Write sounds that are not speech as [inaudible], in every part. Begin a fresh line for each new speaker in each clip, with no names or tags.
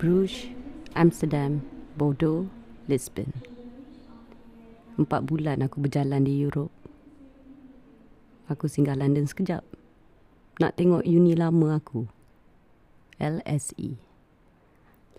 Bruges, Amsterdam, Bordeaux, Lisbon. Empat bulan aku berjalan di Europe. Aku singgah London sekejap. Nak tengok uni lama aku. LSE.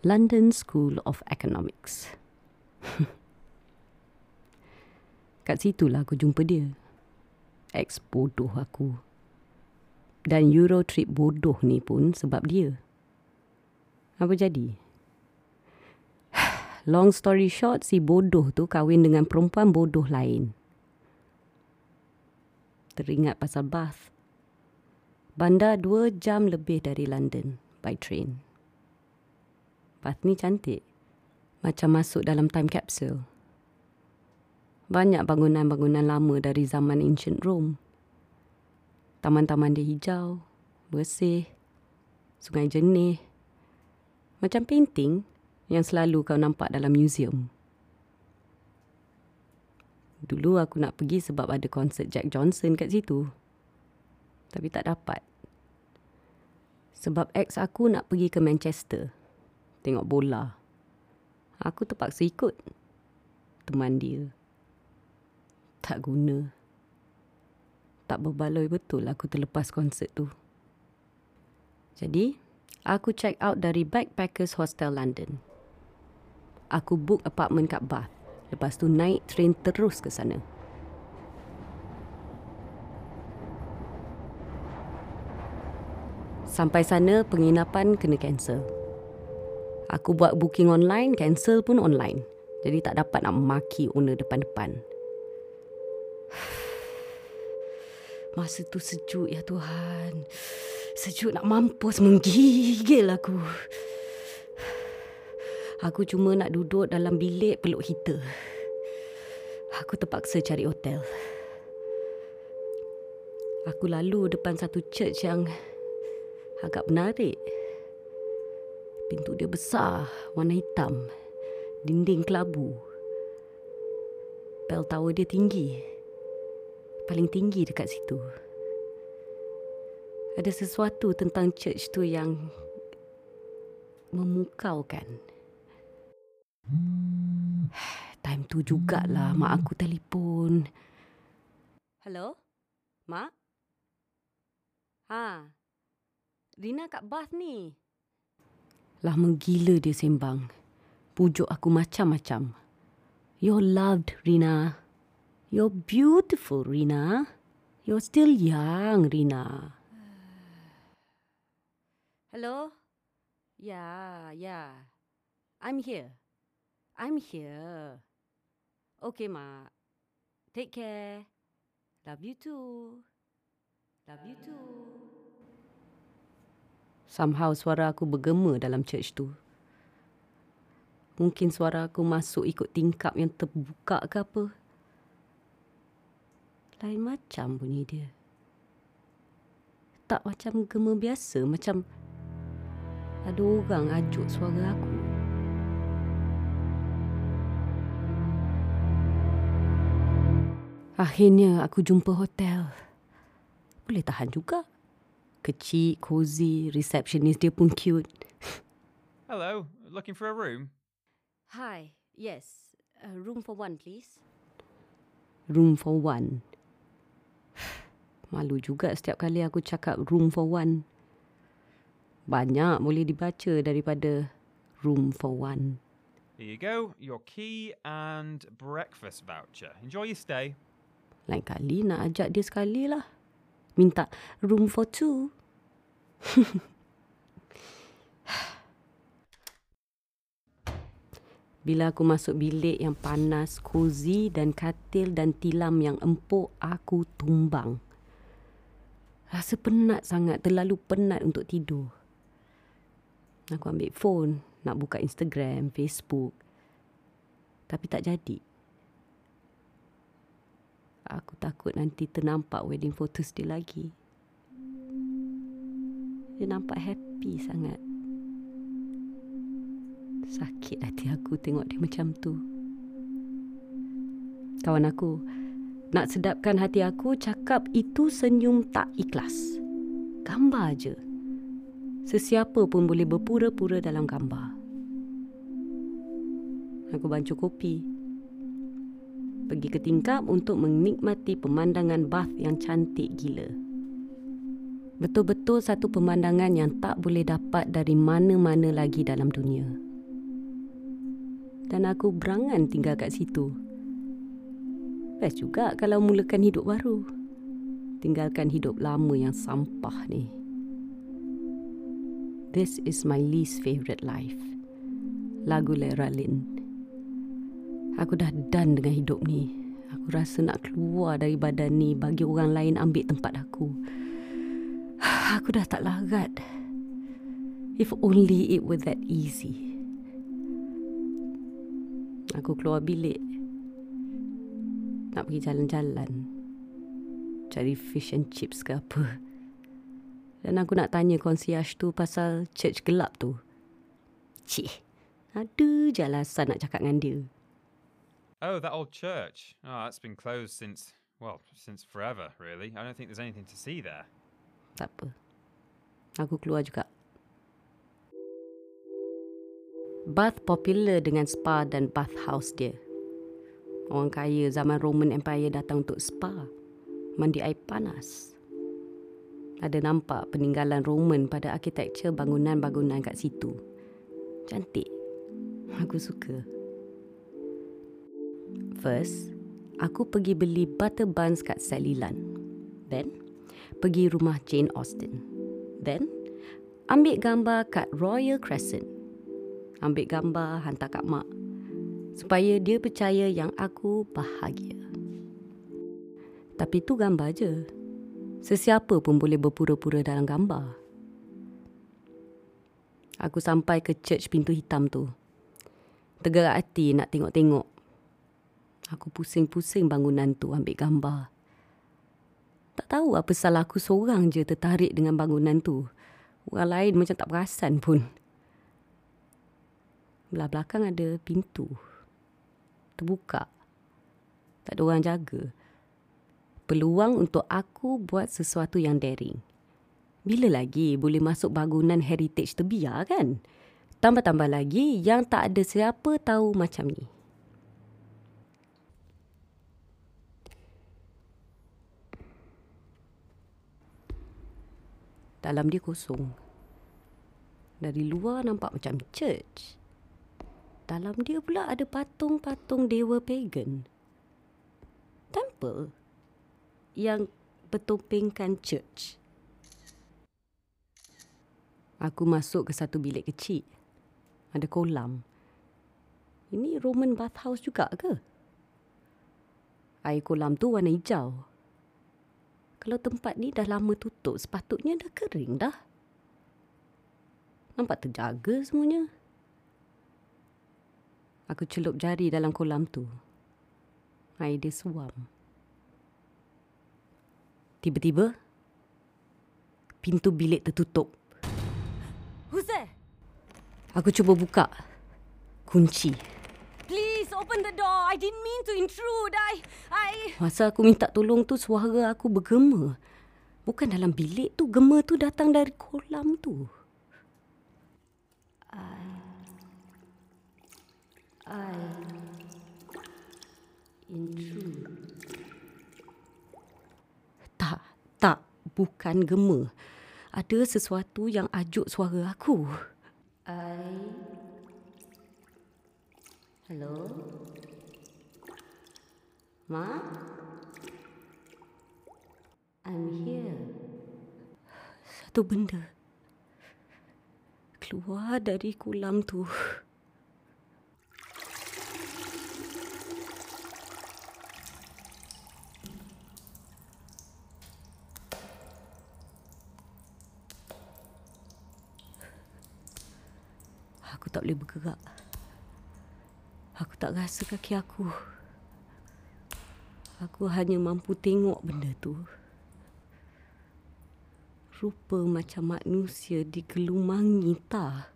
London School of Economics. [laughs] Kat situlah aku jumpa dia. Ex bodoh aku. Dan Euro trip bodoh ni pun sebab dia. Apa jadi? [sighs] Long story short, si bodoh tu kahwin dengan perempuan bodoh lain. Teringat pasal Bath. Bandar dua jam lebih dari London by train. Bath ni cantik. Macam masuk dalam time capsule. Banyak bangunan-bangunan lama dari zaman ancient Rome. Taman-taman dia hijau, bersih, sungai jernih. Macam painting yang selalu kau nampak dalam museum. Dulu aku nak pergi sebab ada konsert Jack Johnson kat situ. Tapi tak dapat. Sebab ex aku nak pergi ke Manchester. Tengok bola. Aku terpaksa ikut. Teman dia. Tak guna. Tak berbaloi betul aku terlepas konsert tu. Jadi, aku check out dari Backpackers Hostel London. Aku book apartment kat Bath. Lepas tu naik train terus ke sana. Sampai sana penginapan kena cancel. Aku buat booking online, cancel pun online. Jadi tak dapat nak maki owner depan-depan. [sighs] Masa tu sejuk ya Tuhan. Sejuk nak mampus menggigil aku. Aku cuma nak duduk dalam bilik peluk heater. Aku terpaksa cari hotel. Aku lalu depan satu church yang agak menarik. Pintu dia besar, warna hitam. Dinding kelabu. Bell tower dia tinggi. Paling tinggi dekat situ. Ada sesuatu tentang church tu yang memukaukan. [sighs] Time tu jugalah mak aku telefon. Hello? Mak? Ha. Rina kat Bath ni. Lah menggila dia sembang. Pujuk aku macam-macam. You're loved, Rina. You're beautiful, Rina. You're still young, Rina. Hello? Yeah, yeah. I'm here. I'm here. Okay, Ma. Take care. Love you too. Love you too. Somehow suara aku bergema dalam church tu. Mungkin suara aku masuk ikut tingkap yang terbuka ke apa. Lain macam bunyi dia. Tak macam gema biasa. Macam ada orang ajuk suara aku. Akhirnya aku jumpa hotel. Boleh tahan juga. Kecil, cozy, receptionist dia pun cute.
Hello, looking for a room?
Hi, yes. A room for one, please. Room for one. [sighs] Malu juga setiap kali aku cakap room for one. Banyak boleh dibaca daripada room for one.
Here you go, your key and breakfast voucher. Enjoy your stay.
Lain kali nak ajak dia sekali lah. Minta room for two. [laughs] Bila aku masuk bilik yang panas, cozy dan katil dan tilam yang empuk, aku tumbang. Rasa penat sangat, terlalu penat untuk tidur. Aku ambil phone, nak buka Instagram, Facebook. Tapi tak jadi. Aku takut nanti ternampak wedding photos dia lagi. Dia nampak happy sangat. Sakit hati aku tengok dia macam tu. Kawan aku, nak sedapkan hati aku, cakap itu senyum tak ikhlas. Gambar je. Sesiapa pun boleh berpura-pura dalam gambar. Aku bancuh kopi. Pergi ke tingkap untuk menikmati pemandangan bath yang cantik gila. Betul-betul satu pemandangan yang tak boleh dapat dari mana-mana lagi dalam dunia. Dan aku berangan tinggal kat situ. Best juga kalau mulakan hidup baru. Tinggalkan hidup lama yang sampah ni. This is my least favourite life. Lagu Lera Lynn. Aku dah done dengan hidup ni. Aku rasa nak keluar dari badan ni bagi orang lain ambil tempat aku. [sighs] Aku dah tak larat. If only it were that easy. Aku keluar bilik. Nak pergi jalan-jalan. Cari fish and chips ke apa. Dan aku nak tanya concierge tu pasal church gelap tu. Cih, ada je alasan nak cakap dengan dia.
Oh, that old church. Oh, that's been closed since, well, since forever, really. I don't think there's anything to see there.
Tak apa. Aku keluar juga. Bath popular dengan spa dan bath house dia. Orang kaya zaman Roman Empire datang untuk spa. Mandi air panas. Ada nampak peninggalan Roman pada arkitektur bangunan-bangunan kat situ. Cantik. Aku suka. First, aku pergi beli butter buns kat Sally Lunn. Then, pergi rumah Jane Austen. Then, ambil gambar kat Royal Crescent. Ambil gambar hantar kat mak. Supaya dia percaya yang aku bahagia. Tapi tu gambar je. Sesiapa pun boleh berpura-pura dalam gambar. Aku sampai ke church pintu hitam tu. Tergerak hati nak tengok-tengok. Aku pusing-pusing bangunan tu ambil gambar. Tak tahu apa salah aku seorang je tertarik dengan bangunan tu. Orang lain macam tak perasan pun. Belah belakang ada pintu. Terbuka. Tak ada orang jaga peluang untuk aku buat sesuatu yang daring. Bila lagi boleh masuk bangunan heritage terbiar kan? Tambah-tambah lagi yang tak ada siapa tahu macam ni. Dalam dia kosong. Dari luar nampak macam church. Dalam dia pula ada patung-patung dewa pagan. Temple yang bertopengkan church. Aku masuk ke satu bilik kecil. Ada kolam. Ini Roman bathhouse juga ke? Air kolam tu warna hijau. Kalau tempat ni dah lama tutup, sepatutnya dah kering dah. Nampak terjaga semuanya. Aku celup jari dalam kolam tu. Air dia suam. Tiba-tiba, pintu bilik tertutup.
Who's there?
Aku cuba buka. Kunci.
Please open the door. I didn't mean to intrude. I... I...
Masa aku minta tolong tu, suara aku bergema. Bukan dalam bilik tu, gema tu datang dari kolam tu. I... I... Intrude. Tak, bukan gema. Ada sesuatu yang ajuk suara aku. I... Hello? Ma? I'm here. Satu benda. Keluar dari kolam tu. Aku tak boleh bergerak. Aku tak rasa kaki aku. Aku hanya mampu tengok benda tu. Rupa macam manusia digelumangi tah.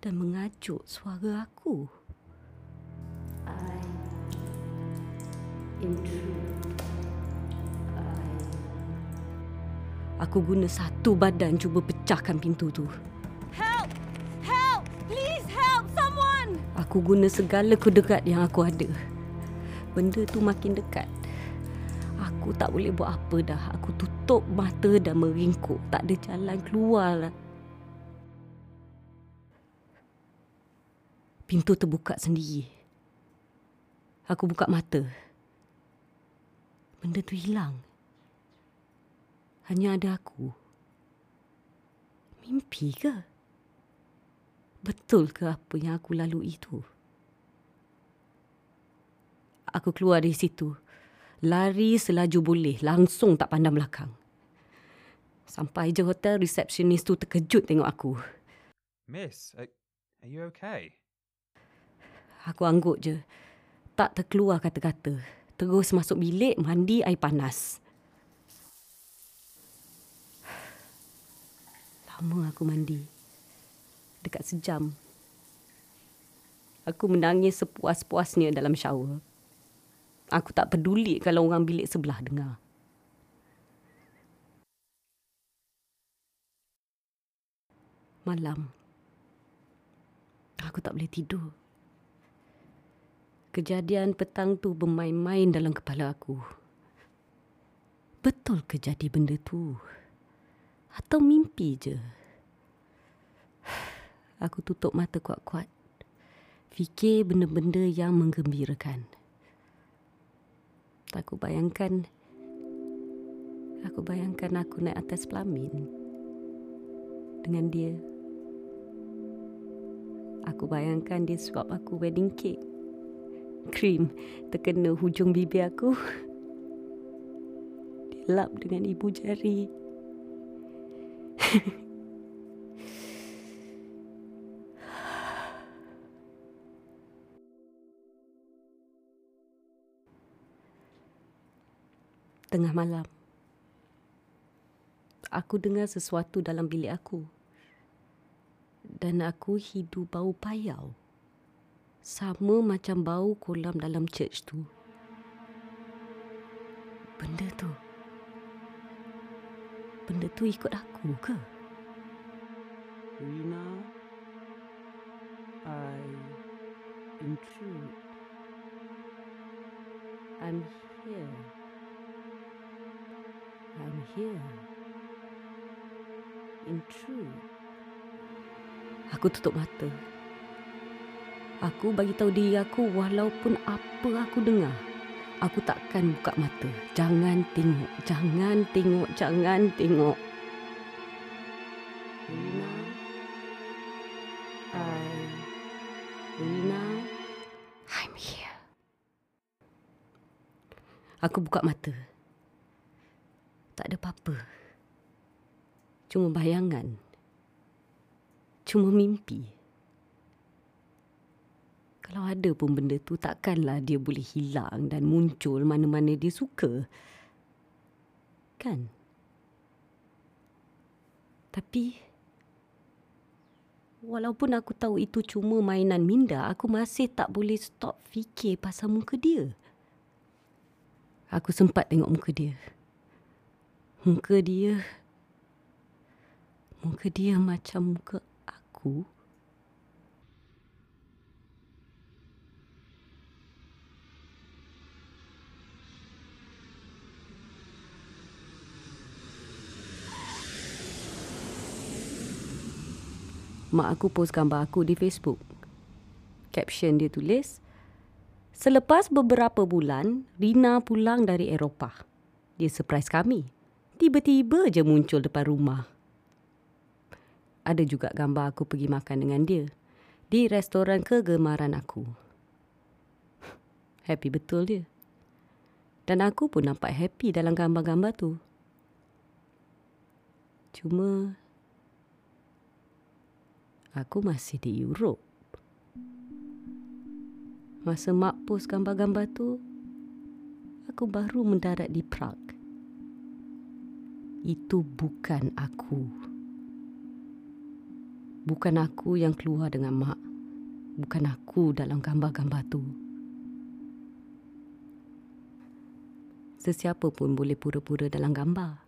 Dan mengajuk suara aku. I intrude. I... Aku guna satu badan cuba pecahkan pintu tu. Aku guna segala kudrat yang aku ada. Benda tu makin dekat. Aku tak boleh buat apa dah. Aku tutup mata dan meringkuk. Tak ada jalan keluar lah. Pintu terbuka sendiri. Aku buka mata. Benda tu hilang. Hanya ada aku. Mimpi ke? Betul ke apa yang aku lalui itu? Aku keluar dari situ. Lari selaju boleh. Langsung tak pandang belakang. Sampai je hotel, resepsionis tu terkejut tengok aku.
Miss, are, are you okay?
Aku angguk je. Tak terkeluar kata-kata. Terus masuk bilik, mandi air panas. Lama aku mandi. Dekat sejam. Aku menangis sepuas-puasnya dalam shower. Aku tak peduli kalau orang bilik sebelah dengar. Malam. Aku tak boleh tidur. Kejadian petang tu bermain-main dalam kepala aku. Betul ke jadi benda tu? Atau mimpi je? Aku tutup mata kuat-kuat. Fikir benda-benda yang menggembirakan. Aku bayangkan Aku bayangkan aku naik atas pelamin. Dengan dia. Aku bayangkan dia suap aku wedding cake. Krim terkena hujung bibir aku. Dilap dengan ibu jari [laughs] Tengah malam. Aku dengar sesuatu dalam bilik aku. Dan aku hidu bau payau. Sama macam bau kolam dalam church tu. Benda tu. Benda tu ikut aku ke?
Rina, I intrude.
I'm here. Here. Intrude. Aku tutup mata. Aku bagi tahu diri aku walaupun apa aku dengar, aku takkan buka mata. Jangan tengok, jangan tengok, jangan tengok. Rina, I, Rina, I'm here. Aku buka mata. Tak ada apa-apa. Cuma bayangan. Cuma mimpi. Kalau ada pun benda tu takkanlah dia boleh hilang dan muncul mana-mana dia suka. Kan? Tapi walaupun aku tahu itu cuma mainan minda, aku masih tak boleh stop fikir pasal muka dia. Aku sempat tengok muka dia. Muka dia Muka dia macam muka aku. Mak aku post gambar aku di Facebook. Caption dia tulis, Selepas beberapa bulan, Rina pulang dari Eropah. Dia surprise kami. Tiba-tiba je muncul depan rumah. Ada juga gambar aku pergi makan dengan dia. Di restoran kegemaran aku. [laughs] Happy betul dia. Dan aku pun nampak happy dalam gambar-gambar tu. Cuma aku masih di Europe. Masa mak post gambar-gambar tu, aku baru mendarat di Prague. Itu bukan aku. Bukan aku yang keluar dengan mak. Bukan aku dalam gambar-gambar tu. Sesiapa pun boleh pura-pura dalam gambar.